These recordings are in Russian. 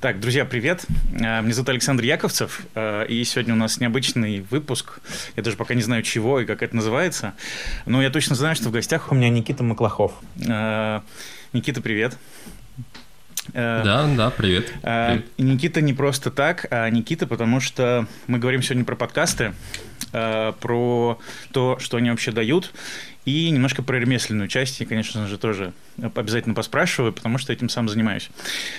Так, друзья, привет. Э, меня зовут Александр Яковцев, э, и сегодня у нас необычный выпуск. Я даже пока не знаю, чего и как это называется, но я точно знаю, что в гостях у меня Никита Маклахов. Э, Никита, привет. Да, да, привет. привет. Никита не просто так, а Никита, потому что мы говорим сегодня про подкасты, про то, что они вообще дают, и немножко про ремесленную часть, и, конечно же, тоже обязательно поспрашиваю, потому что этим сам занимаюсь.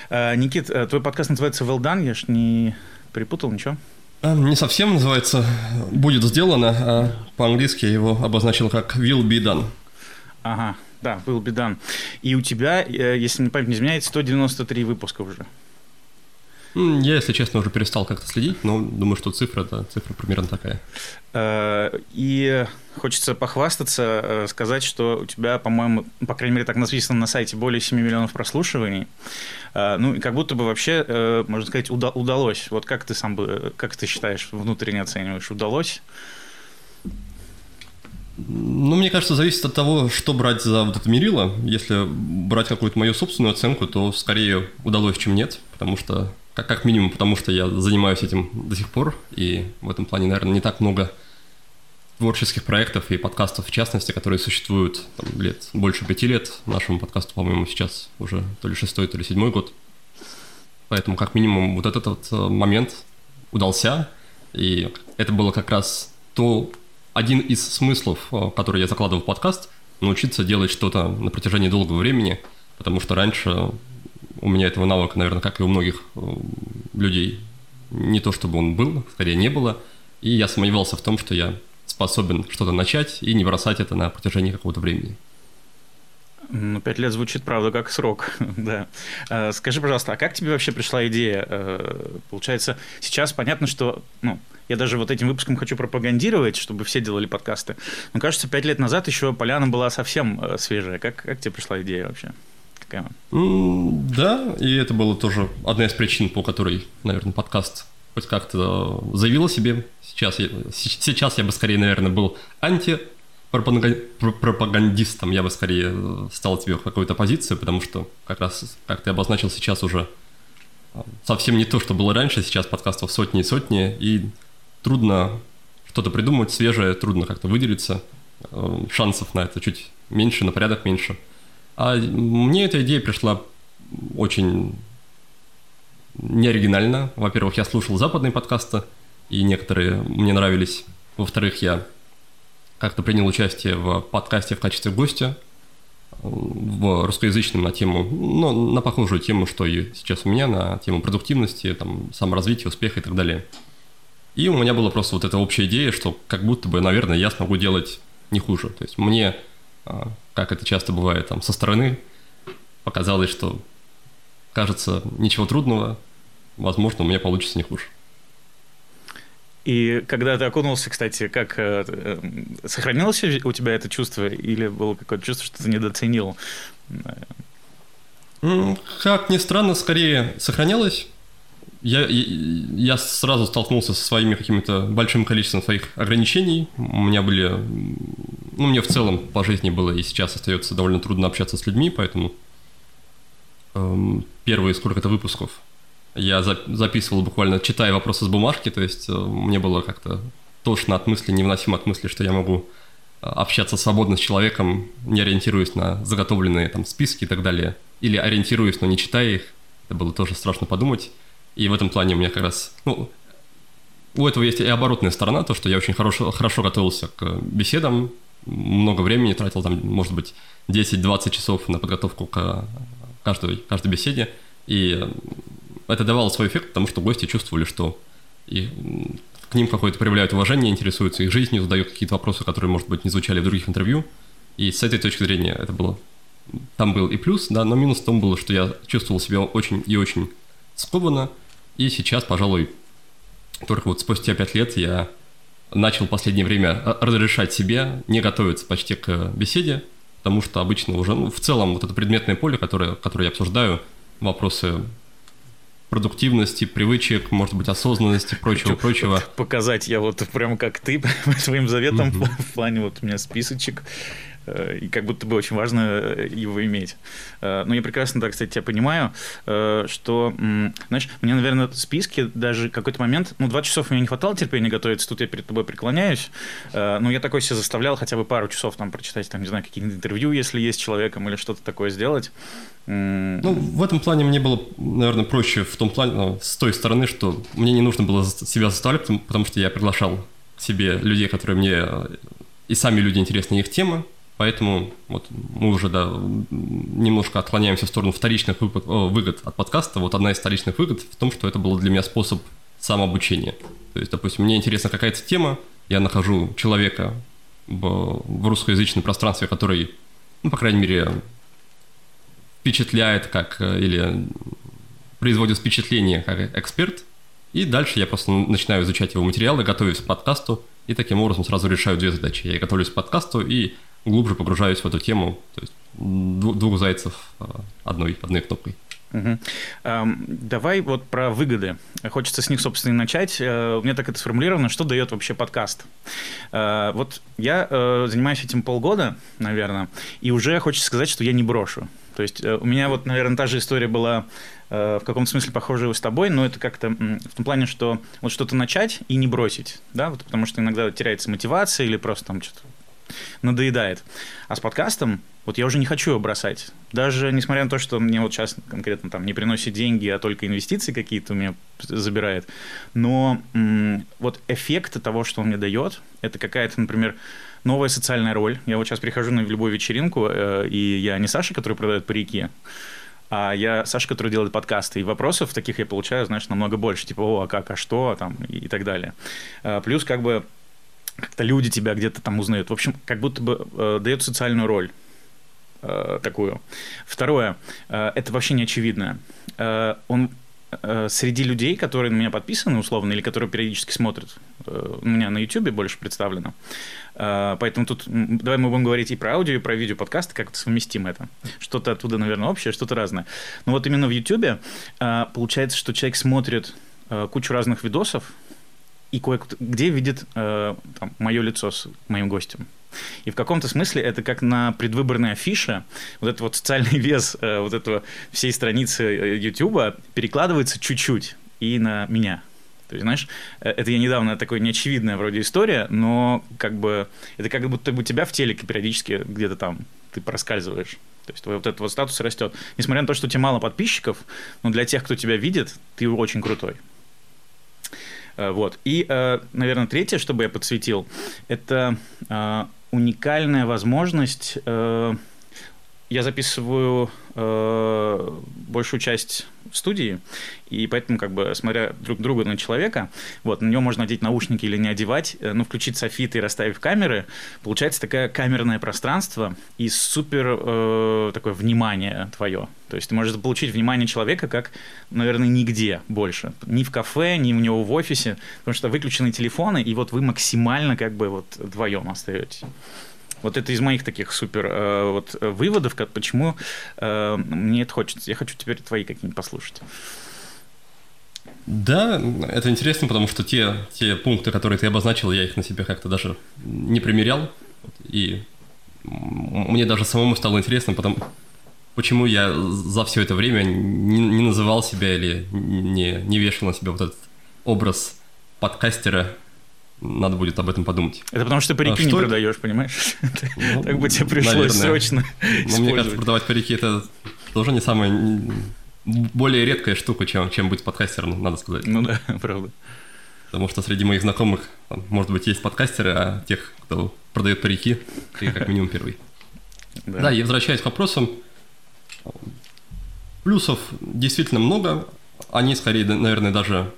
А, Никит, э, твой подкаст называется Well Done, я ж не перепутал ничего? А, не совсем называется «Будет сделано», а по-английски я его обозначил как «Will be done». Ага, да, Will be done. И у тебя, э, если мне память не изменяет, 193 выпуска уже. Я, если честно, уже перестал как-то следить, но думаю, что цифра, да, цифра примерно такая. Э, и хочется похвастаться, э, сказать, что у тебя, по-моему, по крайней мере, так написано на сайте, более 7 миллионов прослушиваний. Э, ну, и как будто бы вообще, можно сказать, удалось. Вот как ты сам, как ты считаешь, внутренне оцениваешь, удалось? Ну, мне кажется, зависит от того, что брать за вот это мерило. Если брать какую-то мою собственную оценку, то скорее удалось, чем нет, потому что как, как минимум, потому что я занимаюсь этим до сих пор, и в этом плане, наверное, не так много творческих проектов и подкастов, в частности, которые существуют там, лет, больше пяти лет. Нашему подкасту, по-моему, сейчас уже то ли шестой, то ли седьмой год. Поэтому, как минимум, вот этот вот э, момент удался, и это было как раз то, один из смыслов, э, который я закладывал в подкаст, научиться делать что-то на протяжении долгого времени, потому что раньше у меня этого навыка, наверное, как и у многих э, людей, не то чтобы он был, скорее не было. И я сомневался в том, что я способен что-то начать и не бросать это на протяжении какого-то времени. Ну, пять лет звучит, правда, как срок, да. А, скажи, пожалуйста, а как тебе вообще пришла идея? Э, получается, сейчас понятно, что, ну, я даже вот этим выпуском хочу пропагандировать, чтобы все делали подкасты. Но кажется, пять лет назад еще поляна была совсем э, свежая. Как, как тебе пришла идея вообще? Какая? Да, и это было тоже одна из причин, по которой, наверное, подкаст хоть как-то заявил о себе. Сейчас я, сейчас я бы скорее, наверное, был анти пропагандистом, я бы скорее стал тебе какую-то позицию, потому что как раз, как ты обозначил, сейчас уже а, совсем не то, что было раньше, сейчас подкастов сотни и сотни, и трудно что-то придумать свежее, трудно как-то выделиться, э, шансов на это чуть меньше, на порядок меньше – а мне эта идея пришла очень неоригинально. Во-первых, я слушал западные подкасты, и некоторые мне нравились. Во-вторых, я как-то принял участие в подкасте в качестве гостя в русскоязычном на тему, ну, на похожую тему, что и сейчас у меня, на тему продуктивности, там, саморазвития, успеха и так далее. И у меня была просто вот эта общая идея, что как будто бы, наверное, я смогу делать не хуже. То есть мне как это часто бывает там со стороны, показалось, что кажется ничего трудного, возможно, у меня получится не хуже. И когда ты окунулся, кстати, как э, э, сохранилось у тебя это чувство или было какое-то чувство, что ты недооценил? Как ни странно, скорее сохранялось я, я сразу столкнулся со своими какими-то большим количеством своих ограничений. У меня были... Ну, мне в целом по жизни было и сейчас остается довольно трудно общаться с людьми, поэтому эм, первые сколько-то выпусков я за, записывал буквально, читая вопросы с бумажки, то есть э, мне было как-то тошно от мысли, невыносимо от мысли, что я могу э, общаться свободно с человеком, не ориентируясь на заготовленные там списки и так далее, или ориентируясь, но не читая их. Это было тоже страшно подумать. И в этом плане у меня как раз, ну, у этого есть и оборотная сторона, то, что я очень хорошо, хорошо готовился к беседам, много времени тратил, там, может быть, 10-20 часов на подготовку к каждой, каждой беседе, и это давало свой эффект, потому что гости чувствовали, что и к ним какое-то проявляют уважение, интересуются их жизнью, задают какие-то вопросы, которые, может быть, не звучали в других интервью, и с этой точки зрения это было... Там был и плюс, да, но минус в том было, что я чувствовал себя очень и очень скованно, и сейчас, пожалуй, только вот спустя пять лет я начал в последнее время разрешать себе не готовиться почти к беседе, потому что обычно уже, ну, в целом, вот это предметное поле, которое, которое я обсуждаю, вопросы продуктивности, привычек, может быть, осознанности, прочего, Хочу прочего. Показать я вот прям как ты, своим заветом mm-hmm. в плане вот у меня списочек Э, и как будто бы очень важно э, его иметь. Э, но я прекрасно, да, кстати, тебя понимаю, что, знаешь, мне, наверное, списки даже какой-то момент, ну, 20 часов мне не хватало терпения готовиться, тут я перед тобой преклоняюсь, но я такой себе заставлял хотя бы пару часов там прочитать, там, не знаю, какие-то интервью, если есть человеком, или что-то такое сделать. Ну, в этом плане мне было, наверное, проще в том плане, ну, с той стороны, что мне не нужно было себя заставлять, потому что я приглашал себе людей, которые мне и сами люди интересны их темы, Поэтому вот мы уже да, немножко отклоняемся в сторону вторичных выгод, от подкаста. Вот одна из вторичных выгод в том, что это был для меня способ самообучения. То есть, допустим, мне интересна какая-то тема, я нахожу человека в, в русскоязычном пространстве, который, ну, по крайней мере, впечатляет как э, или производит впечатление как эксперт, и дальше я просто начинаю изучать его материалы, готовюсь к подкасту, и таким образом сразу решаю две задачи. Я готовлюсь к подкасту и глубже погружаюсь в эту тему. То есть двух зайцев а, одной, одной кнопкой. Давай вот про выгоды. Хочется с них, собственно, и начать. Э, у меня так это сформулировано, что дает вообще подкаст. Э, вот я э, занимаюсь этим полгода, наверное, и уже хочется сказать, что я не брошу. То есть у меня вот, наверное, та же история была в каком-то смысле похожая с тобой, но это как-то в том плане, что вот что-то начать и не бросить, да, вот потому что иногда теряется мотивация или просто там что-то надоедает. А с подкастом вот я уже не хочу его бросать. Даже несмотря на то, что мне вот сейчас конкретно там не приносит деньги, а только инвестиции какие-то у меня забирает. Но м- вот эффект того, что он мне дает, это какая-то, например, новая социальная роль. Я вот сейчас прихожу на любую вечеринку, э, и я не Саша, который продает парики, а я Саша, который делает подкасты, и вопросов таких я получаю, знаешь, намного больше, типа, о, а как, а что, там, и, и так далее. А, плюс, как бы, как-то люди тебя где-то там узнают. В общем, как будто бы э, дает социальную роль э, такую. Второе, э, это вообще не очевидно. Э, он э, среди людей, которые на меня подписаны условно или которые периодически смотрят, э, у меня на YouTube больше представлено. Э, поэтому тут давай мы будем говорить и про аудио, и про видео подкасты, как-то совместим это. Что-то оттуда, наверное, общее, что-то разное. Но вот именно в YouTube э, получается, что человек смотрит э, кучу разных видосов, и кое-кто где видит э, мое лицо с моим гостем. И в каком-то смысле это как на предвыборной афише, вот этот вот социальный вес э, вот этого всей страницы э, перекладывается чуть-чуть и на меня. То есть, знаешь, э, это я недавно такой неочевидная вроде история, но как бы это как будто бы тебя в телеке периодически где-то там ты проскальзываешь. То есть твой вот этот вот статус растет. Несмотря на то, что у тебя мало подписчиков, но для тех, кто тебя видит, ты очень крутой. Э, вот. И, э, наверное, третье, что бы я подсветил, это э, уникальная возможность я записываю э, большую часть студии, и поэтому, как бы, смотря друг друга на человека, вот, на него можно одеть наушники или не одевать, э, ну, включить софиты и расставив камеры, получается такое камерное пространство и супер э, такое внимание твое. То есть ты можешь получить внимание человека как, наверное, нигде больше. Ни в кафе, ни у него в офисе, потому что выключены телефоны, и вот вы максимально как бы вот вдвоем остаетесь. Вот это из моих таких супер э, вот, выводов, как, почему э, мне это хочется. Я хочу теперь твои какие-нибудь послушать. Да, это интересно, потому что те, те пункты, которые ты обозначил, я их на себе как-то даже не примерял. И мне даже самому стало интересно, потому, почему я за все это время не, не называл себя или не, не вешал на себя вот этот образ подкастера, надо будет об этом подумать. Это потому что парики а, не продаешь, понимаешь? Ну, так бы тебе пришлось срочно Но мне кажется, продавать парики это тоже не самая более редкая штука, чем, чем быть подкастером, надо сказать. Ну да, правда. Потому что среди моих знакомых, там, может быть, есть подкастеры, а тех, кто продает парики, ты как минимум первый. Да. да, и возвращаясь к вопросам, плюсов действительно много. Они скорее, наверное, даже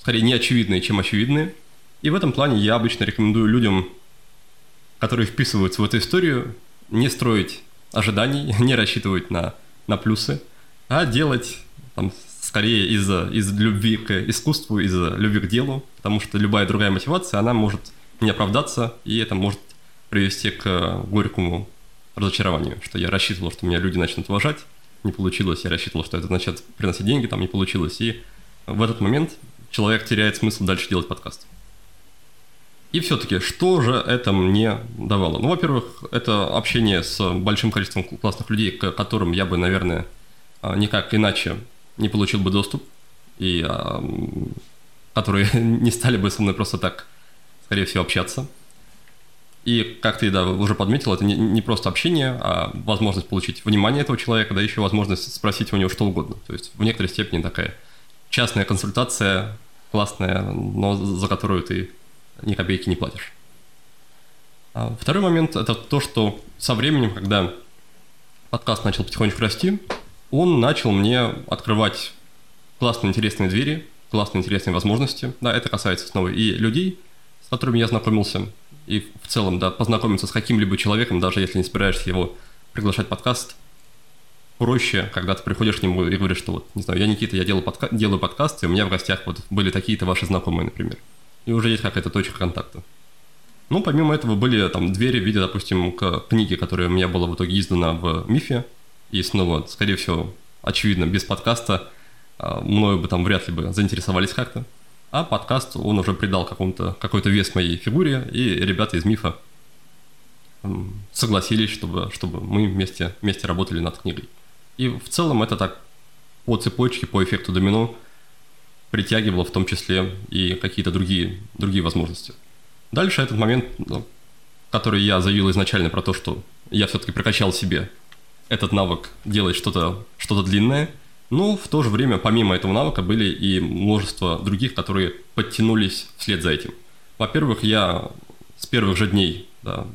скорее неочевидные, чем очевидные. И в этом плане я обычно рекомендую людям, которые вписываются в эту историю, не строить ожиданий, не рассчитывать на, на плюсы, а делать там, скорее из, из любви к искусству, из любви к делу, потому что любая другая мотивация, она может не оправдаться, и это может привести к горькому разочарованию, что я рассчитывал, что меня люди начнут уважать, не получилось, я рассчитывал, что это начнет приносить деньги, там не получилось, и в этот момент человек теряет смысл дальше делать подкаст. И все-таки, что же это мне давало? Ну, во-первых, это общение с большим количеством классных людей, к которым я бы, наверное, а, никак иначе не получил бы доступ, и а, которые не стали бы со мной просто так, скорее всего, общаться. И, как ты да, уже подметил, это не, не просто общение, а возможность получить внимание этого человека, да еще возможность спросить у него что угодно. То есть в некоторой степени такая частная консультация, классная, но за которую ты ни копейки не платишь. А второй момент – это то, что со временем, когда подкаст начал потихонечку расти, он начал мне открывать классные интересные двери, классные интересные возможности. Да, это касается снова и людей, с которыми я знакомился, и в целом, да, познакомиться с каким-либо человеком, даже если не собираешься его приглашать в подкаст, проще, когда ты приходишь к нему и говоришь, что вот, не знаю, я Никита, я делаю, подка- делаю подкасты, у меня в гостях вот были такие-то ваши знакомые, например. И уже есть какая-то точка контакта. Ну, помимо этого были там двери в виде, допустим, книге, которая у меня была в итоге издана в МИФе. И снова, скорее всего, очевидно, без подкаста а, мною бы там вряд ли бы заинтересовались как-то. А подкаст, он уже придал какому-то, какой-то вес моей фигуре, и ребята из МИФа согласились, чтобы, чтобы мы вместе, вместе работали над книгой. И в целом это так по цепочке, по эффекту домино притягивало в том числе и какие-то другие, другие возможности. Дальше этот момент, ну, который я заявил изначально про то, что я все-таки прокачал себе этот навык делать что-то что длинное – но в то же время, помимо этого навыка, были и множество других, которые подтянулись вслед за этим. Во-первых, я с первых же дней, да,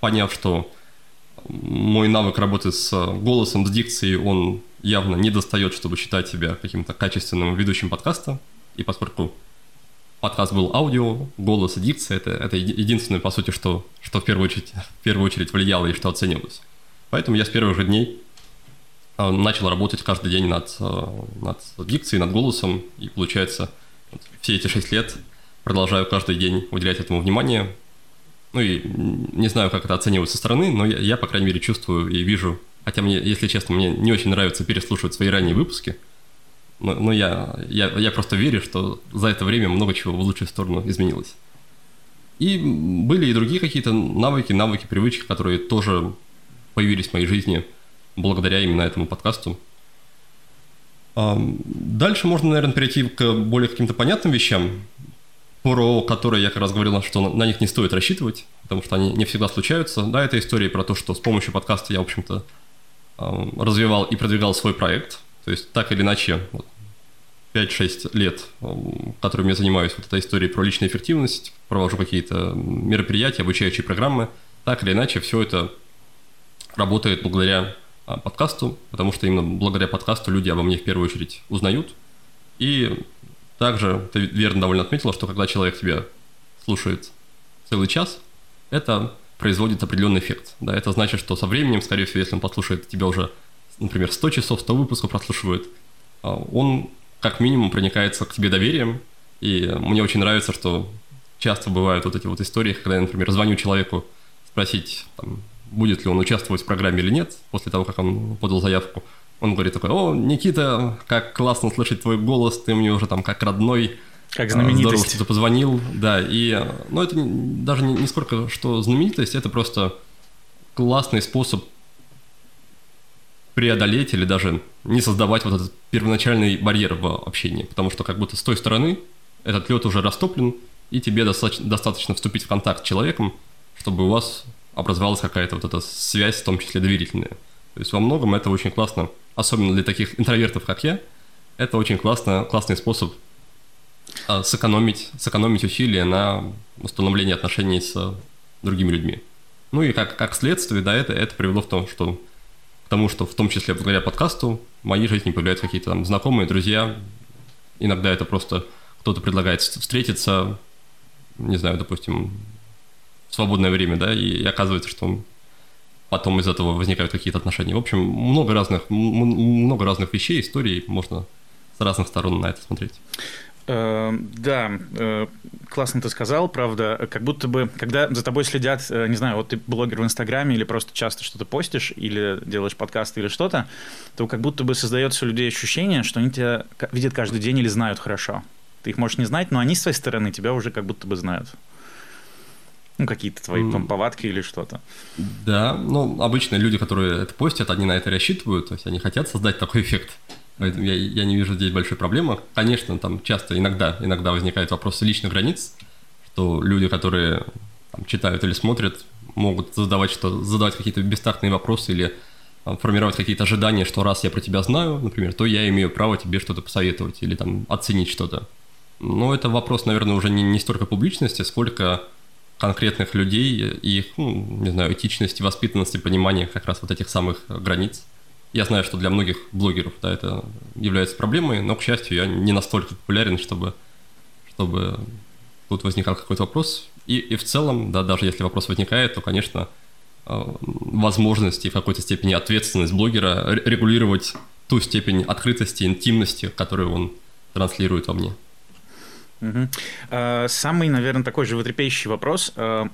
поняв, что мой навык работы с голосом, с дикцией, он явно не достает, чтобы считать себя каким-то качественным ведущим подкаста. И поскольку подкаст был аудио, голос и дикция, это, это единственное, по сути, что, что в, первую очередь, в первую очередь влияло и что оценивалось. Поэтому я с первых же дней а, начал работать каждый день над, э, над дикцией, над голосом, и получается, все эти шесть лет продолжаю каждый день уделять этому внимание. Ну и не знаю, как это оценивать со стороны, но я, я, по крайней мере, чувствую и вижу, хотя мне, если честно, мне не очень нравится переслушивать свои ранние выпуски, но, но я, я, я просто верю, что за это время много чего в лучшую сторону изменилось. И были и другие какие-то навыки, навыки, привычки, которые тоже появились в моей жизни – благодаря именно этому подкасту. Дальше можно, наверное, перейти к более каким-то понятным вещам, про которые я как раз говорил, что на них не стоит рассчитывать, потому что они не всегда случаются. Да, это история про то, что с помощью подкаста я, в общем-то, развивал и продвигал свой проект. То есть так или иначе, вот, 5-6 лет, которыми я занимаюсь, вот этой историей про личную эффективность, провожу какие-то мероприятия, обучающие программы, так или иначе все это работает благодаря а, подкасту, потому что именно благодаря подкасту люди обо мне в первую очередь узнают. И также ты верно довольно отметила, что когда человек тебя слушает целый час, это производит определенный эффект. Да, это значит, что со временем, скорее всего, если он послушает тебя уже, например, 100 часов, 100 выпусков прослушивает, а, он как минимум проникается к тебе доверием. И мне очень нравится, что часто бывают вот эти вот истории, когда я, например, звоню человеку спросить, там, будет ли он участвовать в программе или нет, после того, как он подал заявку. Он говорит такой, о, Никита, как классно слышать твой голос, ты мне уже там как родной. Как знаменитость. Здорово, что ты позвонил. Да, и, ну, это даже не, не сколько, что знаменитость, это просто классный способ преодолеть или даже не создавать вот этот первоначальный барьер в общении, потому что как будто с той стороны этот лед уже растоплен, и тебе достаточно, достаточно вступить в контакт с человеком, чтобы у вас образовалась какая-то вот эта связь, в том числе доверительная. То есть во многом это очень классно, особенно для таких интровертов, как я, это очень классно, классный способ а, сэкономить, сэкономить усилия на установление отношений с другими людьми. Ну и как, как следствие, да, это, это привело в том, что, к тому, что в том числе благодаря подкасту в моей жизни появляются какие-то там знакомые, друзья. Иногда это просто кто-то предлагает встретиться, не знаю, допустим, свободное время, да, и оказывается, что потом из этого возникают какие-то отношения. В общем, много разных, много разных вещей, историй, можно с разных сторон на это смотреть. Э, да, э, классно ты сказал, правда, как будто бы, когда за тобой следят, э, не знаю, вот ты блогер в Инстаграме или просто часто что-то постишь, или делаешь подкасты или что-то, то как будто бы создается у людей ощущение, что они тебя видят каждый день или знают хорошо. Ты их можешь не знать, но они с своей стороны тебя уже как будто бы знают. Ну, какие-то твои mm. повадки или что-то. Да, ну, обычно люди, которые это постят, они на это рассчитывают, то есть они хотят создать такой эффект. Поэтому я, я не вижу здесь большой проблемы. Конечно, там часто, иногда, иногда возникают вопросы личных границ, что люди, которые там, читают или смотрят, могут задавать, что, задавать какие-то бестактные вопросы или там, формировать какие-то ожидания, что раз я про тебя знаю, например, то я имею право тебе что-то посоветовать или там оценить что-то. Но это вопрос, наверное, уже не, не столько публичности, сколько конкретных людей и их, ну, не знаю, этичности, воспитанности, понимания как раз вот этих самых границ. Я знаю, что для многих блогеров да, это является проблемой, но, к счастью, я не настолько популярен, чтобы, чтобы тут возникал какой-то вопрос. И, и в целом, да, даже если вопрос возникает, то, конечно, э, возможности в какой-то степени ответственность блогера регулировать ту степень открытости, интимности, которую он транслирует во мне. Угу. Самый, наверное, такой животрепещущий вопрос. А,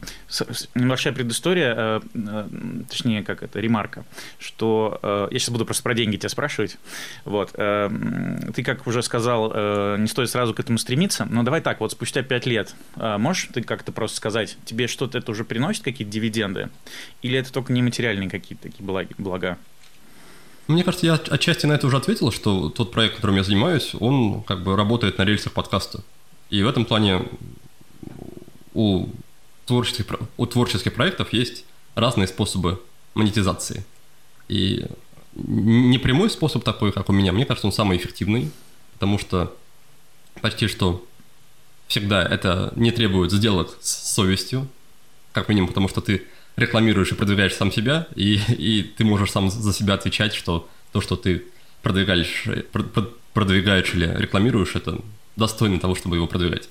небольшая предыстория, а, точнее, как это, ремарка, что я сейчас буду просто про деньги тебя спрашивать. Вот. Ты, как уже сказал, не стоит сразу к этому стремиться, но давай так, вот спустя пять лет, можешь ты как-то просто сказать, тебе что-то это уже приносит, какие-то дивиденды? Или это только нематериальные какие-то такие блага? Мне кажется, я отчасти на это уже ответил, что тот проект, которым я занимаюсь, он как бы работает на рельсах подкаста. И в этом плане у творческих, у творческих проектов есть разные способы монетизации. И не прямой способ такой, как у меня, мне кажется, он самый эффективный, потому что почти что всегда это не требует сделок с совестью, как минимум, потому что ты рекламируешь и продвигаешь сам себя, и, и ты можешь сам за себя отвечать, что то, что ты продвигаешь, продвигаешь или рекламируешь, это достойный того, чтобы его продвигать.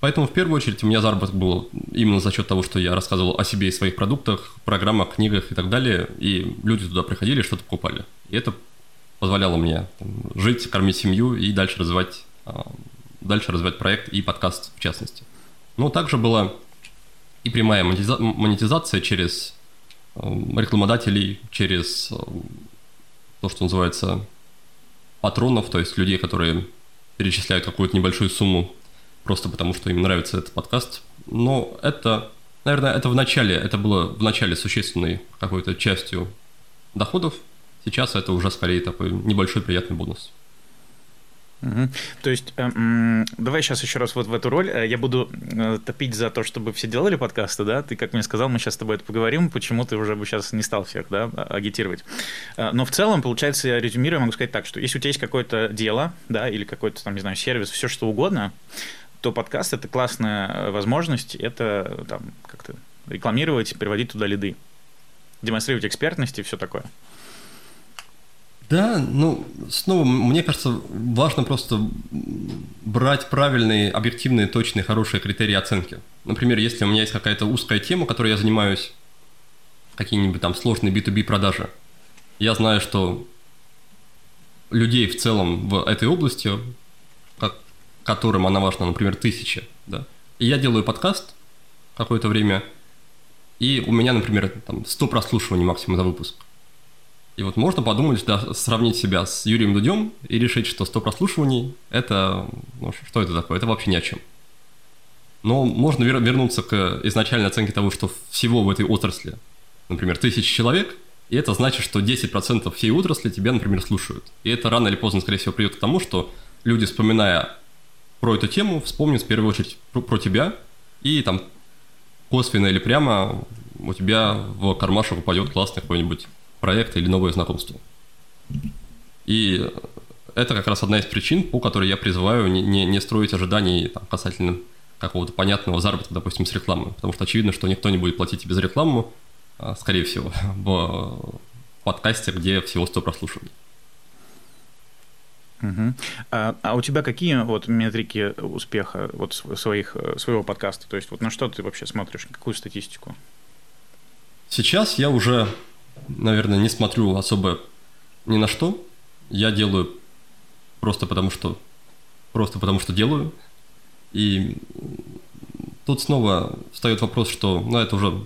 Поэтому в первую очередь у меня заработок был именно за счет того, что я рассказывал о себе и своих продуктах, программах, книгах и так далее, и люди туда приходили, что-то покупали. И это позволяло мне там, жить, кормить семью и дальше развивать, а, дальше развивать проект и подкаст в частности. Но также была и прямая монетизация через а, рекламодателей, через а, то, что называется патронов, то есть людей, которые перечисляют какую-то небольшую сумму просто потому, что им нравится этот подкаст. Но это, наверное, это в начале, это было в начале существенной какой-то частью доходов. Сейчас это уже скорее такой небольшой приятный бонус. Угу. То есть, э, давай сейчас еще раз вот в эту роль. Э, я буду э, топить за то, чтобы все делали подкасты, да? Ты, как мне сказал, мы сейчас с тобой это поговорим, почему ты уже бы сейчас не стал всех, да, а, агитировать. Э, но в целом, получается, я резюмирую, могу сказать так, что если у тебя есть какое-то дело, да, или какой-то там, не знаю, сервис, все что угодно, то подкаст – это классная возможность, это там как-то рекламировать, приводить туда лиды, демонстрировать экспертность и все такое. Да, ну, снова, мне кажется, важно просто брать правильные, объективные, точные, хорошие критерии оценки. Например, если у меня есть какая-то узкая тема, которой я занимаюсь, какие-нибудь там сложные B2B продажи, я знаю, что людей в целом в этой области, как, которым она важна, например, тысячи, да, и я делаю подкаст какое-то время, и у меня, например, там 100 прослушиваний максимум за выпуск – и вот можно подумать, да, сравнить себя с Юрием Дудем и решить, что 100 прослушиваний – это… Ну, что это такое? Это вообще ни о чем. Но можно вер- вернуться к изначальной оценке того, что всего в этой отрасли, например, тысячи человек, и это значит, что 10% всей отрасли тебя, например, слушают. И это рано или поздно, скорее всего, придет к тому, что люди, вспоминая про эту тему, вспомнят в первую очередь про, про тебя, и там косвенно или прямо у тебя в кармашек упадет классный какой-нибудь проект или новое знакомство. И это как раз одна из причин, по которой я призываю не, не, не строить ожиданий там, касательно какого-то понятного заработка, допустим, с рекламы. Потому что очевидно, что никто не будет платить тебе за рекламу, а, скорее всего, в подкасте, где всего 100 прослушиваний. Угу. А, а у тебя какие вот метрики успеха вот своих, своего подкаста? То есть вот на что ты вообще смотришь, какую статистику? Сейчас я уже наверное, не смотрю особо ни на что. Я делаю просто потому, что просто потому, что делаю. И тут снова встает вопрос, что, ну, это уже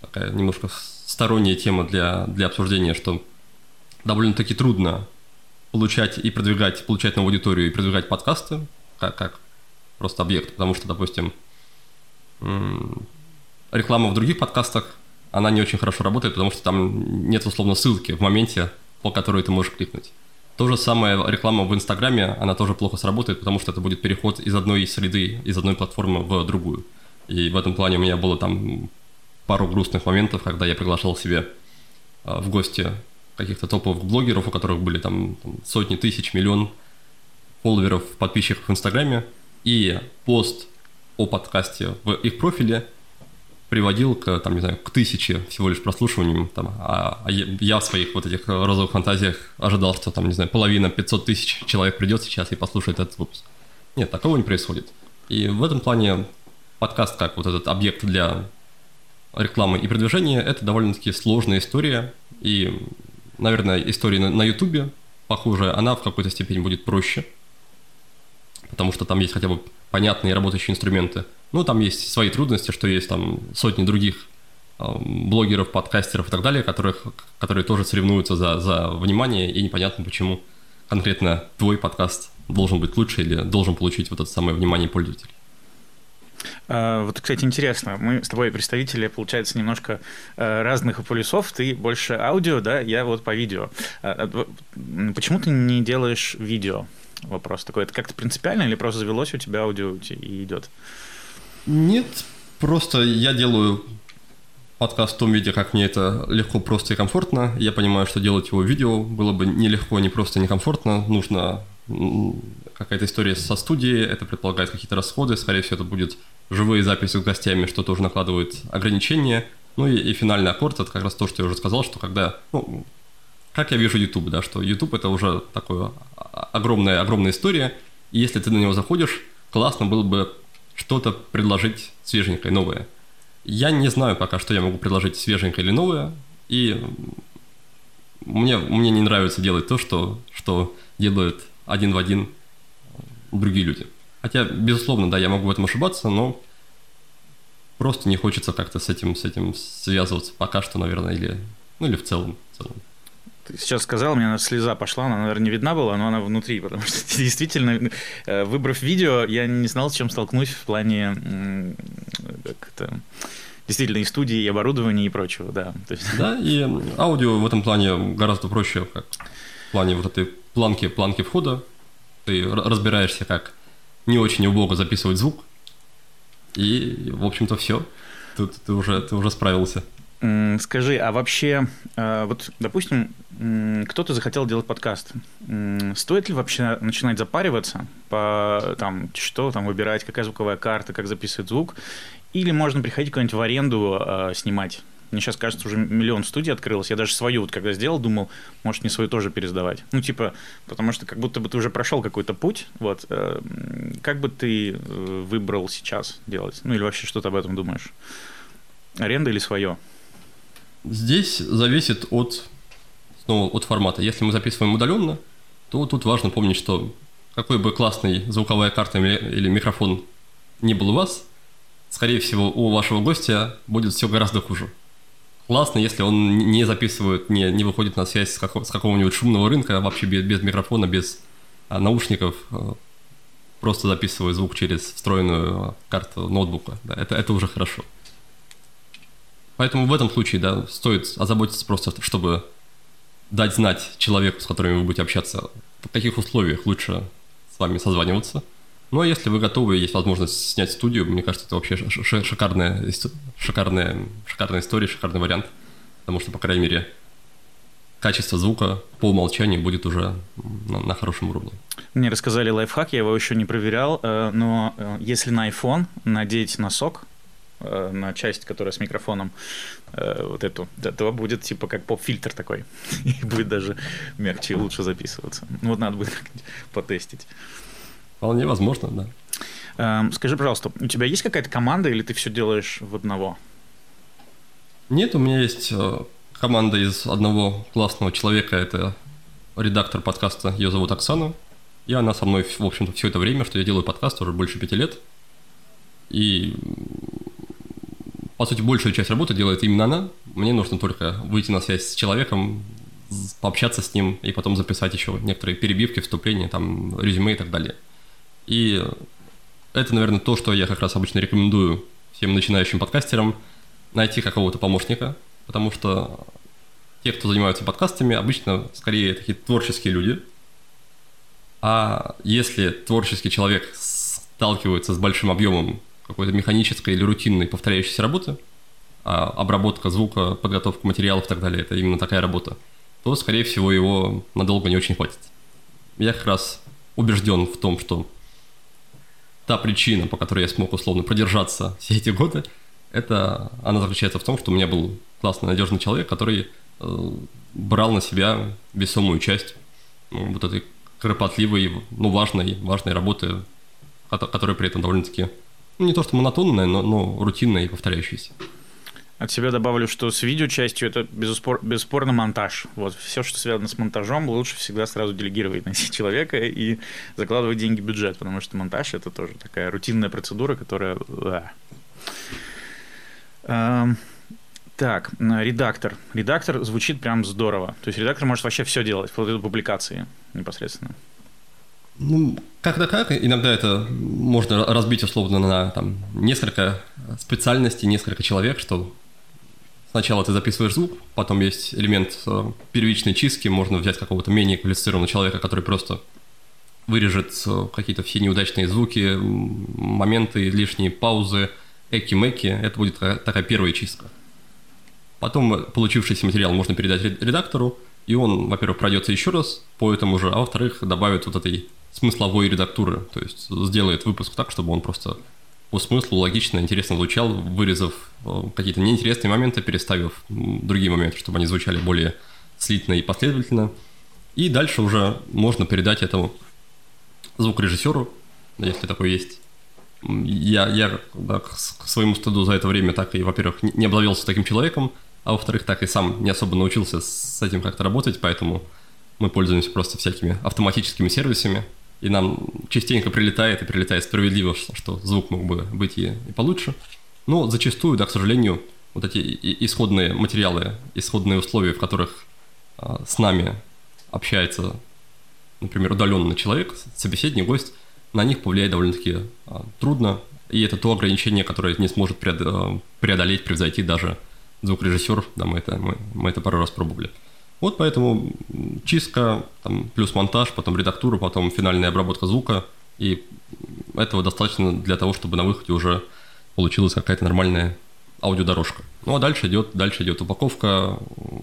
такая немножко сторонняя тема для, для обсуждения, что довольно-таки трудно получать и продвигать, получать новую аудиторию и продвигать подкасты, как, как просто объект, потому что, допустим, реклама в других подкастах, она не очень хорошо работает, потому что там нет условно ссылки в моменте, по которой ты можешь кликнуть. То же самое реклама в Инстаграме, она тоже плохо сработает, потому что это будет переход из одной среды, из одной платформы в другую. И в этом плане у меня было там пару грустных моментов, когда я приглашал себе а, в гости каких-то топовых блогеров, у которых были там сотни тысяч, миллион фолловеров, подписчиков в Инстаграме, и пост о подкасте в их профиле приводил к, там, не знаю, к тысяче всего лишь прослушиваниям, там, а, а я в своих вот этих розовых фантазиях ожидал, что там, не знаю, половина, 500 тысяч человек придет сейчас и послушает этот выпуск. Нет, такого не происходит. И в этом плане подкаст как вот этот объект для рекламы и продвижения, это довольно-таки сложная история, и, наверное, история на Ютубе похожая, она в какой-то степени будет проще, потому что там есть хотя бы понятные работающие инструменты. Ну, там есть свои трудности, что есть там сотни других блогеров, подкастеров и так далее, которых, которые тоже соревнуются за, за внимание, и непонятно, почему конкретно твой подкаст должен быть лучше или должен получить вот это самое внимание пользователей. А, вот, кстати, интересно, мы с тобой представители, получается, немножко э, разных полюсов. Ты больше аудио, да, я вот по видео. А, а, почему ты не делаешь видео? Вопрос такой. Это как-то принципиально или просто завелось у тебя аудио и идет? Нет, просто я делаю подкаст в том виде, как мне это легко, просто и комфортно. Я понимаю, что делать его видео было бы нелегко, не просто, не комфортно. Нужно какая-то история со студией, это предполагает какие-то расходы, скорее всего, это будет живые записи с гостями, что тоже накладывает ограничения. Ну и, и финальный аккорд, это как раз то, что я уже сказал, что когда, ну, как я вижу YouTube, да, что YouTube это уже такая огромная, огромная история, и если ты на него заходишь, классно было бы что-то предложить свеженькое, новое. Я не знаю пока, что я могу предложить свеженькое или новое, и мне, мне не нравится делать то, что, что делают один в один другие люди. Хотя, безусловно, да, я могу в этом ошибаться, но просто не хочется как-то с этим, с этим связываться пока что, наверное, или, ну, или в целом. В целом. Ты сейчас сказал, у меня слеза пошла, она, наверное, не видна была, но она внутри, потому что действительно, э, выбрав видео, я не знал, с чем столкнусь в плане как это, действительно и студии, и оборудования, и прочего, да. есть... Да, и аудио в этом плане гораздо проще, как в плане вот этой планки, планки входа. Ты разбираешься, как не очень убого записывать звук. И, в общем-то, все. Тут ты уже, ты уже справился. Скажи, а вообще, э, вот, допустим, кто-то захотел делать подкаст. Стоит ли вообще начинать запариваться по там, что там выбирать, какая звуковая карта, как записывать звук? Или можно приходить куда-нибудь в аренду э, снимать? Мне сейчас кажется, уже миллион студий открылось. Я даже свою вот когда сделал, думал, может, не свою тоже пересдавать. Ну, типа, потому что как будто бы ты уже прошел какой-то путь. Вот. Э, как бы ты выбрал сейчас делать? Ну, или вообще что ты об этом думаешь? Аренда или свое? Здесь зависит от, снова, от формата. Если мы записываем удаленно, то тут важно помнить, что какой бы классный звуковая карта или микрофон не был у вас, скорее всего, у вашего гостя будет все гораздо хуже классно, если он не записывает, не, не выходит на связь с, как, с какого-нибудь шумного рынка, вообще без, без микрофона, без а, наушников, а, просто записывает звук через встроенную карту ноутбука. Да, это, это уже хорошо. Поэтому в этом случае, да, стоит озаботиться просто, чтобы дать знать человеку, с которым вы будете общаться, в каких условиях лучше с вами созваниваться – ну, а если вы готовы, есть возможность снять студию, мне кажется, это вообще шикарная, шикарная, шикарная история, шикарный вариант. Потому что, по крайней мере, качество звука по умолчанию будет уже на, на хорошем уровне. Мне рассказали лайфхак, я его еще не проверял, э, но э, если на iPhone надеть носок, э, на часть, которая с микрофоном, вот эту, то будет типа как поп-фильтр такой. И будет даже мягче и лучше записываться. Ну вот надо будет потестить. Вполне возможно, да. Эм, скажи, пожалуйста, у тебя есть какая-то команда или ты все делаешь в одного? Нет, у меня есть э, команда из одного классного человека. Это редактор подкаста, ее зовут Оксана. И она со мной, в общем-то, все это время, что я делаю подкаст, уже больше пяти лет. И, по сути, большую часть работы делает именно она. Мне нужно только выйти на связь с человеком, пообщаться с ним и потом записать еще некоторые перебивки, вступления, там, резюме и так далее. И это, наверное, то, что я как раз обычно рекомендую всем начинающим подкастерам найти какого-то помощника, потому что те, кто занимаются подкастами, обычно скорее такие творческие люди. А если творческий человек сталкивается с большим объемом какой-то механической или рутинной повторяющейся работы, а обработка звука, подготовка материалов и так далее, это именно такая работа, то, скорее всего, его надолго не очень хватит. Я как раз убежден в том, что та причина, по которой я смог условно продержаться все эти годы, это она заключается в том, что у меня был классный, надежный человек, который э, брал на себя весомую часть ну, вот этой кропотливой, ну, важной, важной работы, которая при этом довольно-таки, ну, не то что монотонная, но, но рутинная и повторяющаяся. От себя добавлю, что с видеочастью это безуспор, бесспорно монтаж. Вот все, что связано с монтажом, лучше всегда сразу делегировать на человека и закладывать деньги в бюджет, потому что монтаж это тоже такая рутинная процедура, которая... Эм, так, редактор. Редактор звучит прям здорово. То есть редактор может вообще все делать, вплоть до публикации непосредственно. Ну, как-то как. Иногда это можно разбить условно на там, несколько специальностей, несколько человек, что Сначала ты записываешь звук, потом есть элемент э, первичной чистки, можно взять какого-то менее квалифицированного человека, который просто вырежет э, какие-то все неудачные звуки, моменты, лишние паузы, эки-мэки. Это будет такая первая чистка. Потом э, получившийся материал можно передать редактору, и он, во-первых, пройдется еще раз по этому же, а во-вторых, добавит вот этой смысловой редактуры, то есть сделает выпуск так, чтобы он просто по смыслу логично, интересно звучал, вырезав э, какие-то неинтересные моменты, переставив другие моменты, чтобы они звучали более слитно и последовательно. И дальше уже можно передать этому звукорежиссеру, если такой есть. Я, я да, к своему стыду за это время так и, во-первых, не обзавелся таким человеком, а во-вторых, так и сам не особо научился с этим как-то работать, поэтому мы пользуемся просто всякими автоматическими сервисами, и нам частенько прилетает, и прилетает справедливо, что, звук мог бы быть и, и получше. Но зачастую, да, к сожалению, вот эти исходные материалы, исходные условия, в которых а, с нами общается, например, удаленный человек, собеседник, гость, на них повлиять довольно-таки а, трудно. И это то ограничение, которое не сможет а, преодолеть, превзойти даже звукорежиссер. Да, мы это, мы, мы это пару раз пробовали. Вот поэтому чистка, там, плюс монтаж, потом редактура, потом финальная обработка звука. И этого достаточно для того, чтобы на выходе уже получилась какая-то нормальная аудиодорожка. Ну а дальше идет, дальше идет упаковка,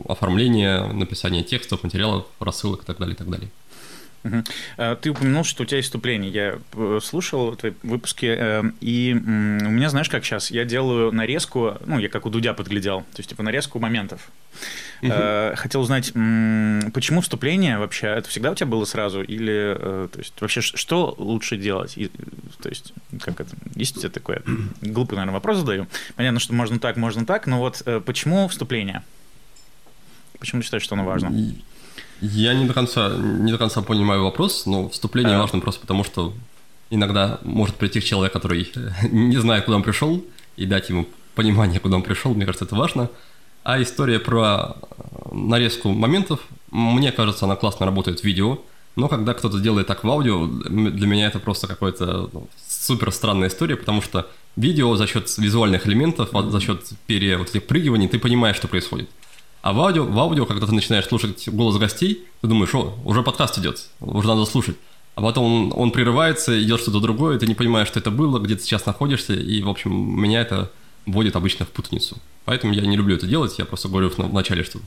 оформление, написание текстов, материалов, рассылок и так далее, и так далее. Угу. Ты упомянул, что у тебя есть вступление. Я э, слушал твои выпуски, э, и у меня, знаешь, как сейчас, я делаю нарезку, ну, я как у Дудя подглядел, то есть, типа, нарезку моментов. Угу. Хотел узнать, почему вступление вообще, это всегда у тебя было сразу, или, то есть, вообще, что лучше делать? И, то есть, как это, есть у тебя такое, глупый, наверное, вопрос задаю. Понятно, что можно так, можно так, но вот почему вступление? Почему ты считаешь, что оно важно? Я не до конца, не до конца понимаю вопрос, но вступление а. важно просто потому, что иногда может прийти человек, который не знает, куда он пришел, и дать ему понимание, куда он пришел, мне кажется, это важно. А история про нарезку моментов, мне кажется, она классно работает в видео, но когда кто-то делает так в аудио, для меня это просто какая-то ну, супер странная история, потому что видео за счет визуальных элементов, за счет пере вот этих прыгиваний, ты понимаешь, что происходит. А в аудио, в аудио, когда ты начинаешь слушать голос гостей, ты думаешь, о, уже подкаст идет, уже надо слушать. А потом он, он прерывается, идет что-то другое, ты не понимаешь, что это было, где ты сейчас находишься, и, в общем, меня это вводит обычно в путаницу. Поэтому я не люблю это делать, я просто говорю в начале, что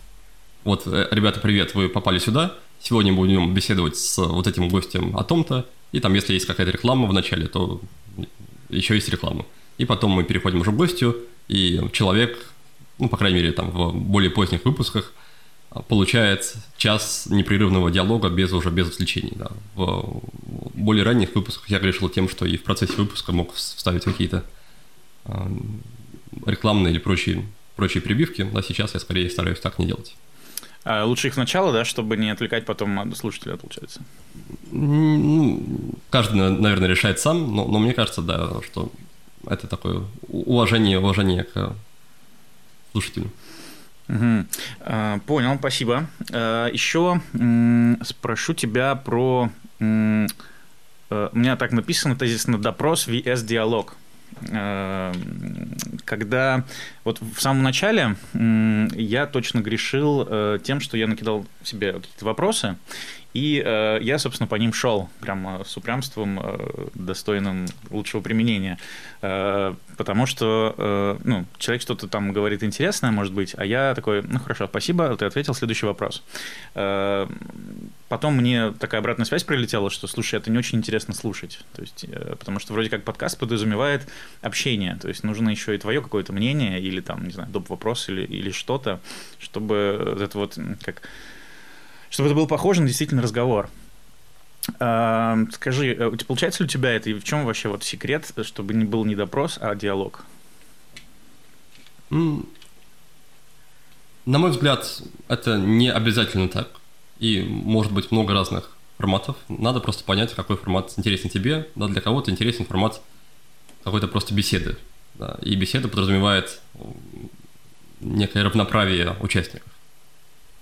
вот, э, ребята, привет, вы попали сюда, сегодня будем беседовать с вот этим гостем о том-то, и там, если есть какая-то реклама в начале, то еще есть реклама. И потом мы переходим уже к гостю, и человек ну, по крайней мере, там в более поздних выпусках, а, получает час непрерывного диалога без уже без отвлечений. Да. В более ранних выпусках я грешил тем, что и в процессе выпуска мог вставить какие-то э, рекламные или прочие, прочие прибивки, а сейчас я скорее стараюсь так не делать. А лучше их сначала, да, чтобы не отвлекать потом слушателя, получается? Ну, каждый, наверное, решает сам, но, но мне кажется, да, что это такое уважение, уважение к слушателю. Угу. понял, спасибо. А, еще спрошу тебя про... Э, у меня так написано тезисно допрос vs диалог. э, когда вот в самом начале я точно грешил э, тем, что я накидал себе какие-то вопросы, и э, я, собственно, по ним шел, прям с упрямством, э, достойным лучшего применения. Э, потому что э, ну, человек что-то там говорит интересное, может быть, а я такой, ну хорошо, спасибо, ты ответил, следующий вопрос. Э, потом мне такая обратная связь прилетела, что, слушай, это не очень интересно слушать. То есть, э, потому что вроде как подкаст подразумевает общение. То есть нужно еще и твое какое-то мнение или там, не знаю, доп. вопрос или, или что-то, чтобы это вот как чтобы это было похоже на действительно разговор. А, скажи, э, получается ли у тебя это, и в чем вообще вот секрет, чтобы не был не допрос, а диалог? На мой взгляд, это не обязательно так. И может быть много разных форматов. Надо просто понять, какой формат интересен тебе. Да, для кого-то интересен формат какой-то просто беседы. Да, и беседа подразумевает некое равноправие участников.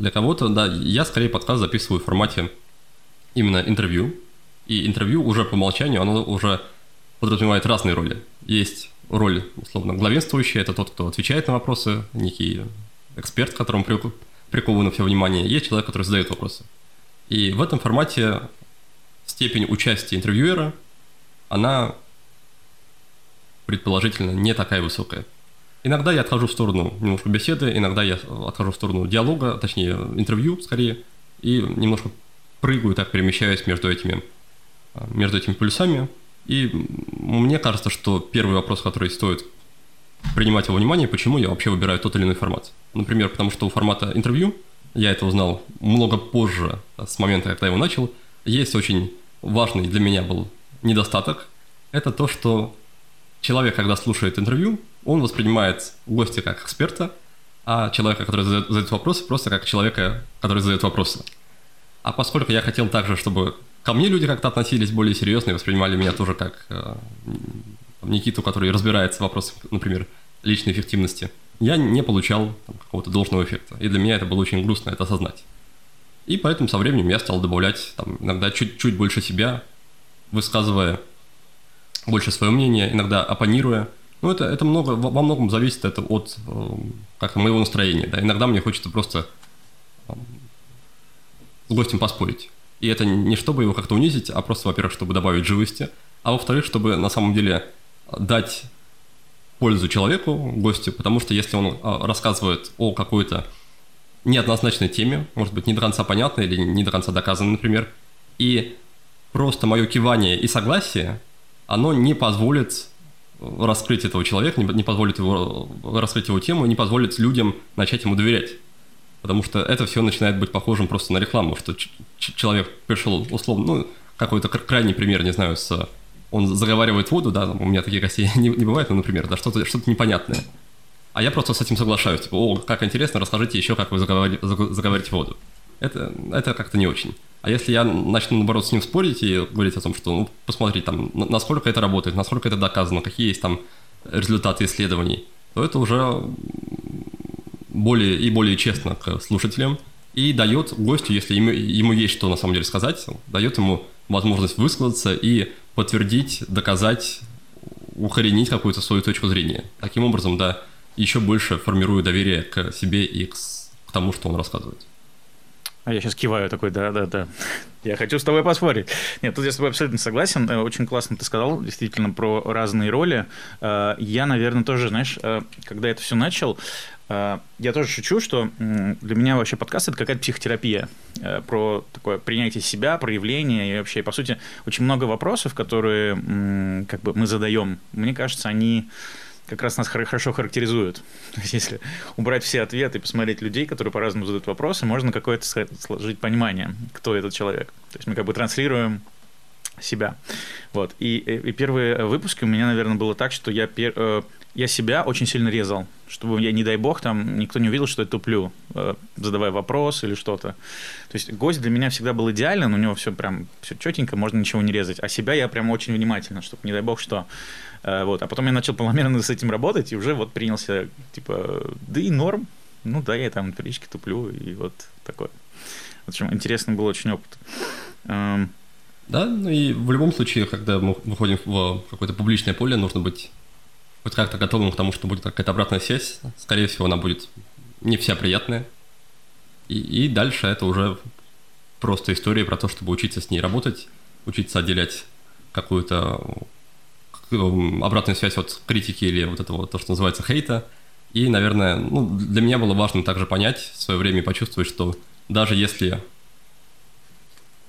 Для кого-то, да, я скорее подкаст записываю в формате именно интервью. И интервью уже по умолчанию, оно уже подразумевает разные роли. Есть роль, условно, главенствующая, это тот, кто отвечает на вопросы, некий эксперт, которому приковано все внимание. Есть человек, который задает вопросы. И в этом формате степень участия интервьюера, она предположительно не такая высокая. Иногда я отхожу в сторону немножко беседы, иногда я отхожу в сторону диалога, точнее интервью скорее, и немножко прыгаю, так перемещаюсь между этими, между этими полюсами. И мне кажется, что первый вопрос, который стоит принимать во внимание, почему я вообще выбираю тот или иной формат. Например, потому что у формата интервью, я это узнал много позже, с момента, когда я его начал, есть очень важный для меня был недостаток. Это то, что человек, когда слушает интервью, он воспринимает гостя как эксперта, а человека, который задает, задает вопросы, просто как человека, который задает вопросы. А поскольку я хотел также, чтобы ко мне люди как-то относились более серьезно и воспринимали меня тоже как э, Никиту, который разбирается в вопросах, например, личной эффективности, я не получал там, какого-то должного эффекта. И для меня это было очень грустно это осознать. И поэтому со временем я стал добавлять там, иногда чуть-чуть больше себя, высказывая больше свое мнение, иногда оппонируя, ну, это, это много, во многом зависит это от э, как моего настроения. Да? Иногда мне хочется просто э, с гостем поспорить. И это не чтобы его как-то унизить, а просто, во-первых, чтобы добавить живости, а во-вторых, чтобы на самом деле дать пользу человеку, гостю, потому что если он э, рассказывает о какой-то неоднозначной теме, может быть, не до конца понятной или не до конца доказанной, например, и просто мое кивание и согласие, оно не позволит раскрыть этого человека, не, позволит его раскрыть его тему, не позволит людям начать ему доверять. Потому что это все начинает быть похожим просто на рекламу, что человек пришел условно, ну, какой-то крайний пример, не знаю, с он заговаривает воду, да, у меня таких гостей не, не бывает, но, например, да, что-то что непонятное. А я просто с этим соглашаюсь, типа, о, как интересно, расскажите еще, как вы заговари, заговариваете воду. Это, это как-то не очень. А если я начну, наоборот, с ним спорить и говорить о том, что, ну, посмотри, там, насколько это работает, насколько это доказано, какие есть там результаты исследований, то это уже более и более честно к слушателям и дает гостю, если ему, ему есть что на самом деле сказать, дает ему возможность высказаться и подтвердить, доказать, укоренить какую-то свою точку зрения. Таким образом, да, еще больше формирую доверие к себе и к, к тому, что он рассказывает. А я сейчас киваю такой, да-да-да. Я хочу с тобой поспорить. Нет, тут я с тобой абсолютно согласен. Э, очень классно ты сказал, действительно, про разные роли. Э, я, наверное, тоже, знаешь, э, когда это все начал, я тоже шучу, что для меня вообще подкаст это какая-то психотерапия про такое принятие себя, проявление и вообще, по сути, очень много вопросов, которые как бы мы задаем. Мне кажется, они как раз нас хорошо характеризуют. Если убрать все ответы и посмотреть людей, которые по-разному задают вопросы, можно какое-то сложить понимание, кто этот человек. То есть мы как бы транслируем себя. Вот. И, и первые выпуски у меня, наверное, было так, что я, пер, э, я себя очень сильно резал, чтобы я, не дай бог, там никто не увидел, что я туплю, э, задавая вопрос или что-то. То есть гость для меня всегда был идеален, у него все прям все четенько, можно ничего не резать. А себя я прям очень внимательно, чтобы, не дай бог, что Э, вот. А потом я начал планомерно с этим работать и уже вот принялся, типа, да и норм. Ну да, я там в приличке туплю и вот такое. В общем, интересный был очень опыт. Да, ну и в любом случае, когда мы выходим в какое-то публичное поле, нужно быть вот как-то готовым к тому, что будет какая-то обратная связь. Скорее всего, она будет не вся приятная. И, и дальше это уже просто история про то, чтобы учиться с ней работать, учиться отделять какую-то обратную связь от критики или вот этого, то, что называется хейта. И, наверное, ну, для меня было важно также понять в свое время и почувствовать, что даже если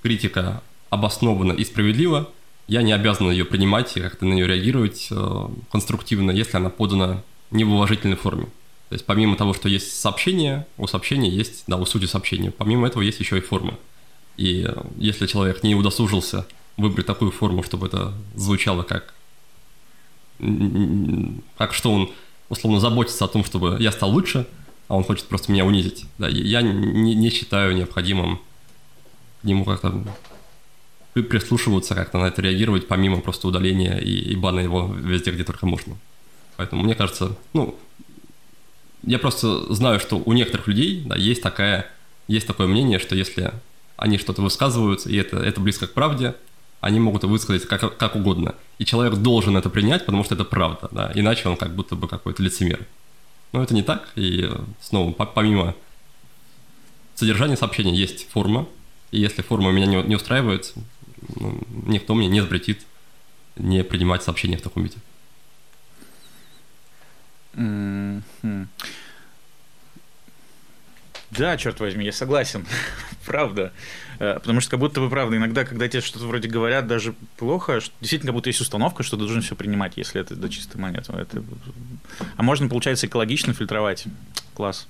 критика обоснована и справедлива, я не обязан ее принимать и как-то на нее реагировать э, конструктивно, если она подана не в уважительной форме. То есть помимо того, что есть сообщение, у сообщения есть, да, у сути сообщения, помимо этого есть еще и форма. И э, если человек не удосужился выбрать такую форму, чтобы это звучало как, как что он условно заботится о том, чтобы я стал лучше, а он хочет просто меня унизить. Да, я не, не считаю необходимым к нему как-то прислушиваться, как-то на это реагировать, помимо просто удаления и, и бана его везде, где только можно. Поэтому мне кажется, ну, я просто знаю, что у некоторых людей да, есть, такая, есть такое мнение, что если они что-то высказывают, и это, это близко к правде, они могут высказать как, как угодно. И человек должен это принять, потому что это правда, да, иначе он как будто бы какой-то лицемер. Но это не так, и снова, помимо содержания сообщения есть форма, и если форма меня не, не устраивает, ну, никто мне не запретит не принимать сообщения в таком виде. Mm-hmm. Да, черт возьми, я согласен. правда. Э, потому что как будто бы правда, иногда, когда тебе что-то вроде говорят, даже плохо, действительно, как будто есть установка, что ты должен все принимать, если это до чистой монеты. Это... А можно, получается, экологично фильтровать. Класс.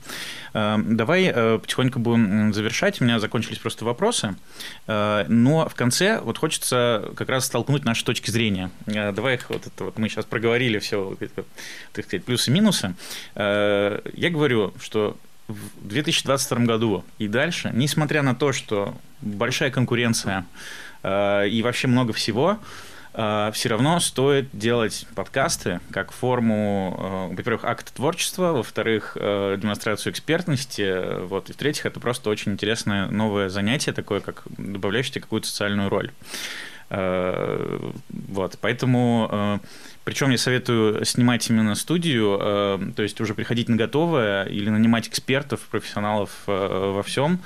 Э, давай э, потихоньку будем завершать. У меня закончились просто вопросы. Но в конце вот хочется как раз столкнуть наши точки зрения. Давай их вот это вот мы сейчас проговорили все, так сказать, плюсы-минусы. Я говорю, что в 2022 году и дальше, несмотря на то, что большая конкуренция э, и вообще много всего, э, все равно стоит делать подкасты как форму, э, во-первых, акта творчества, во-вторых, э, демонстрацию экспертности, вот, и в-третьих, это просто очень интересное новое занятие такое, как добавляющее какую-то социальную роль. Э, вот, поэтому э, причем я советую снимать именно студию, э, то есть уже приходить на готовое или нанимать экспертов, профессионалов во всем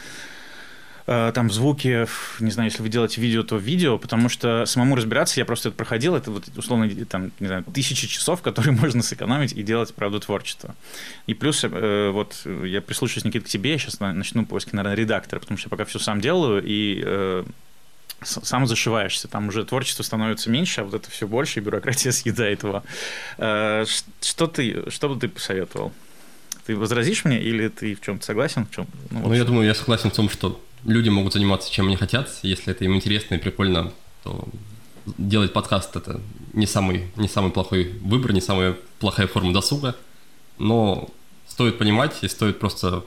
там звуки, не знаю, если вы делаете видео, то видео, потому что самому разбираться я просто это проходил, это вот условно там, не знаю, тысячи часов, которые можно сэкономить и делать, правда, творчество. И плюс вот я прислушаюсь, Никита, к тебе, я сейчас начну поиски, наверное, редактора, потому что я пока все сам делаю, и сам зашиваешься, там уже творчество становится меньше, а вот это все больше, и бюрократия съедает его. Э, что ты, что бы ты посоветовал? Ты возразишь мне или ты в чем-то согласен? В чем? Ну, ну, я думаю, я согласен в том, что люди могут заниматься чем они хотят, если это им интересно и прикольно, то делать подкаст это не самый, не самый плохой выбор, не самая плохая форма досуга, но стоит понимать и стоит просто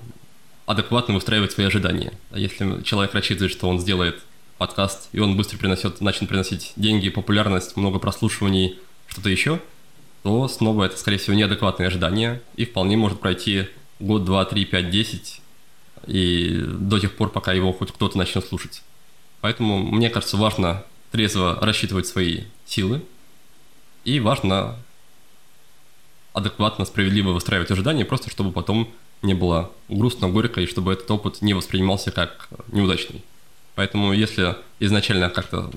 адекватно выстраивать свои ожидания. А если человек рассчитывает, что он сделает подкаст, и он быстро приносит, начнет приносить деньги, популярность, много прослушиваний, что-то еще, то снова это, скорее всего, неадекватные ожидания, и вполне может пройти год, два, три, пять, десять, и до тех пор, пока его хоть кто-то начнет слушать. Поэтому, мне кажется, важно трезво рассчитывать свои силы, и важно адекватно, справедливо выстраивать ожидания, просто чтобы потом не было грустно, горько, и чтобы этот опыт не воспринимался как неудачный. Поэтому если изначально как-то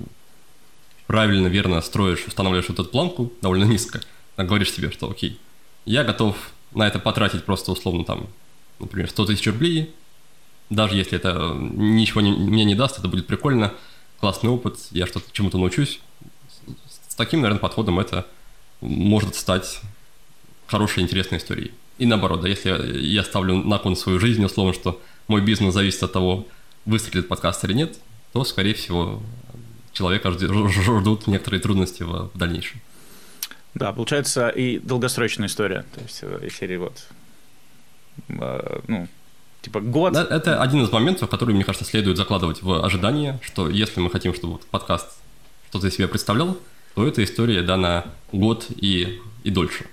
правильно, верно строишь, устанавливаешь эту планку довольно низко, говоришь себе, что окей, я готов на это потратить просто условно там, например, 100 тысяч рублей, даже если это ничего не, мне не даст, это будет прикольно, классный опыт, я что-то чему-то научусь. С таким, наверное, подходом это может стать хорошей, интересной историей. И наоборот, да, если я ставлю на кон свою жизнь, условно, что мой бизнес зависит от того, выстрелит подкаст или нет, то, скорее всего, человека ждут некоторые трудности в дальнейшем. Да, получается и долгосрочная история. То есть э, серии вот, э, ну, типа год. Да, это один из моментов, который, мне кажется, следует закладывать в ожидание, что если мы хотим, чтобы подкаст что-то из себя представлял, то эта история, да, на год и, и дольше.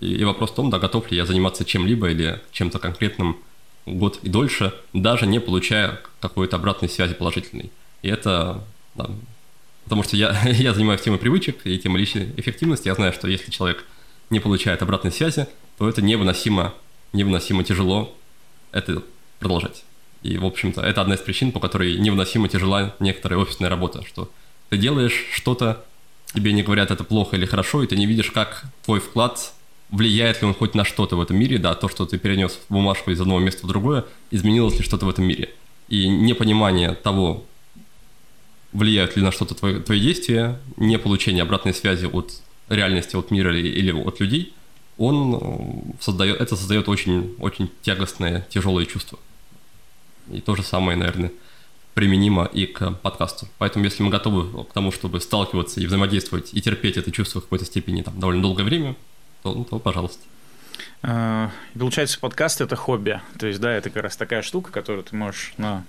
И, и вопрос в том, да, готов ли я заниматься чем-либо или чем-то конкретным год и дольше, даже не получая какой-то обратной связи положительной. И это, да, потому что я, я занимаюсь темой привычек и темой личной эффективности, я знаю, что если человек не получает обратной связи, то это невыносимо, невыносимо тяжело это продолжать. И, в общем-то, это одна из причин, по которой невыносимо тяжела некоторая офисная работа, что ты делаешь что-то, тебе не говорят, это плохо или хорошо, и ты не видишь, как твой вклад, влияет ли он хоть на что-то в этом мире, да, то, что ты перенес бумажку из одного места в другое, изменилось ли что-то в этом мире. И непонимание того, влияют ли на что-то твои, твои действия, не получение обратной связи от реальности, от мира или, или от людей, он э, создает, это создает очень, очень тягостное, тяжелое чувство. И то же самое, наверное, применимо и к подкасту. Поэтому, если мы готовы к тому, чтобы сталкиваться и взаимодействовать, и терпеть это чувство в какой-то степени там, довольно долгое время, то, ну, то пожалуйста. А, получается, подкаст – это хобби. То есть, да, это как раз такая штука, которую ты можешь на,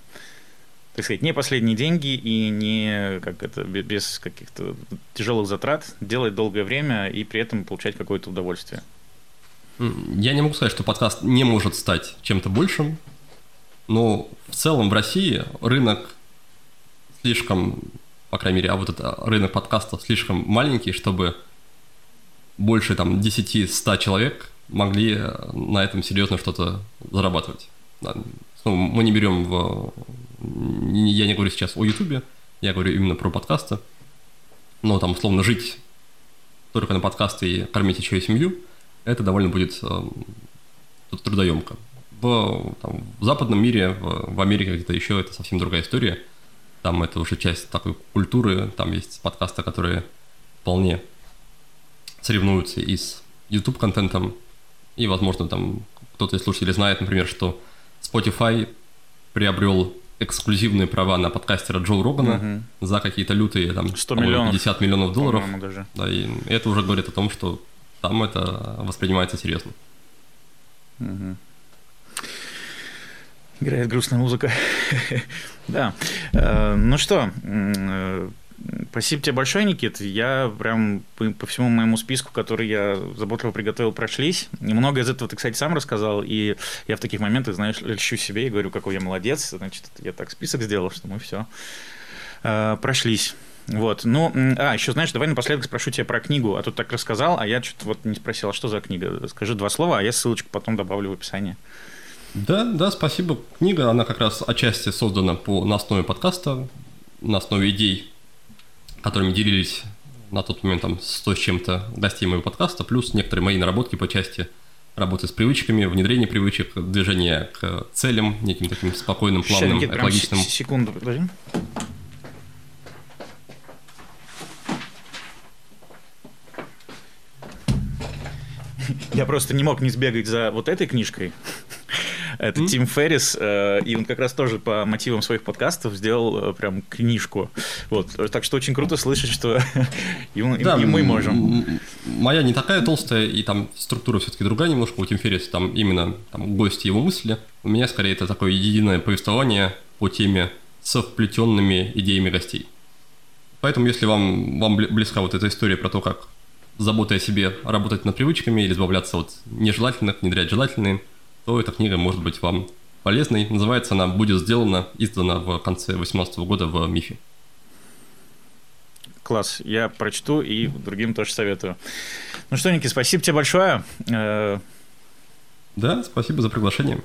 так сказать, не последние деньги и не как это, без каких-то тяжелых затрат делать долгое время и при этом получать какое-то удовольствие. Я не могу сказать, что подкаст не может стать чем-то большим, но в целом в России рынок слишком, по крайней мере, а вот это рынок подкастов слишком маленький, чтобы больше там 10-100 человек могли на этом серьезно что-то зарабатывать. Ну, мы не берем в... Я не говорю сейчас о Ютубе, я говорю именно про подкасты. Но там, условно, жить только на подкасты и кормить еще и семью, это довольно будет э, трудоемко в, там, в западном мире, в, в Америке где-то еще это совсем другая история. Там это уже часть такой культуры, там есть подкасты, которые вполне соревнуются и с YouTube-контентом, и, возможно, там кто-то из слушателей знает, например, что Spotify приобрел эксклюзивные права на подкастера Джо Рогана угу. за какие-то лютые там 100 миллионов, 50 миллионов долларов. Даже. Да, и это уже говорит о том, что там это воспринимается серьезно. Угу. Играет грустная музыка. да. Э, ну что, э, спасибо тебе большое, Никит. Я прям по всему моему списку, который я заботливо приготовил, прошлись. Много из этого ты, кстати, сам рассказал, и я в таких моментах, знаешь, льщу себе и говорю, какой я молодец. Значит, я так список сделал, что мы все э, прошлись. Вот, ну, а, еще, знаешь, давай напоследок спрошу тебя про книгу, а тут так рассказал, а я что-то вот не спросил, а что за книга? Скажи два слова, а я ссылочку потом добавлю в описание. Да, да, спасибо. Книга, она как раз отчасти создана по, на основе подкаста, на основе идей, которыми делились на тот момент там 100 с чем-то гостей моего подкаста, плюс некоторые мои наработки по части работы с привычками, внедрения привычек, движения к целям, неким таким спокойным, плавным, Сейчас, экологичным. Секунду, подожди. Я просто не мог не сбегать за вот этой книжкой. Это mm-hmm. Тим Феррис, э, и он как раз тоже по мотивам своих подкастов сделал э, прям книжку. Вот, так что очень круто слышать, что и, да, и мы можем. Моя не такая толстая, и там структура все-таки другая немножко. У Тим Ферриса там именно там, гости его мысли. У меня скорее это такое единое повествование по теме с вплетенными идеями гостей. Поэтому, если вам, вам близка вот эта история про то, как заботой о себе работать над привычками или избавляться от нежелательных, внедрять желательные – то эта книга может быть вам полезной. Называется она «Будет сделана», издана в конце 2018 года в МИФе. Класс, я прочту и другим тоже советую. Ну что, Ники, спасибо тебе большое. Э, да, спасибо за приглашение.